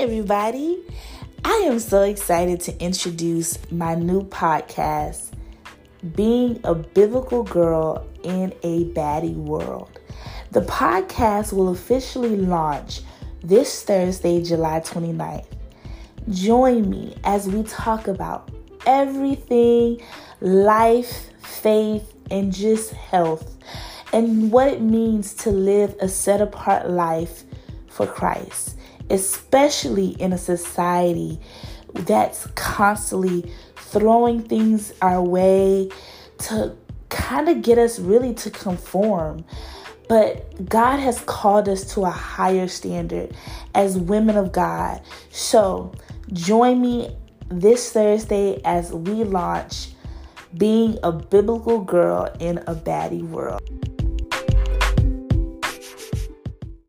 everybody. I am so excited to introduce my new podcast, Being a Biblical Girl in a Baddie World. The podcast will officially launch this Thursday, July 29th. Join me as we talk about everything life, faith, and just health, and what it means to live a set apart life for Christ especially in a society that's constantly throwing things our way to kind of get us really to conform. But God has called us to a higher standard as women of God. So join me this Thursday as we launch Being a Biblical Girl in a Baddie World.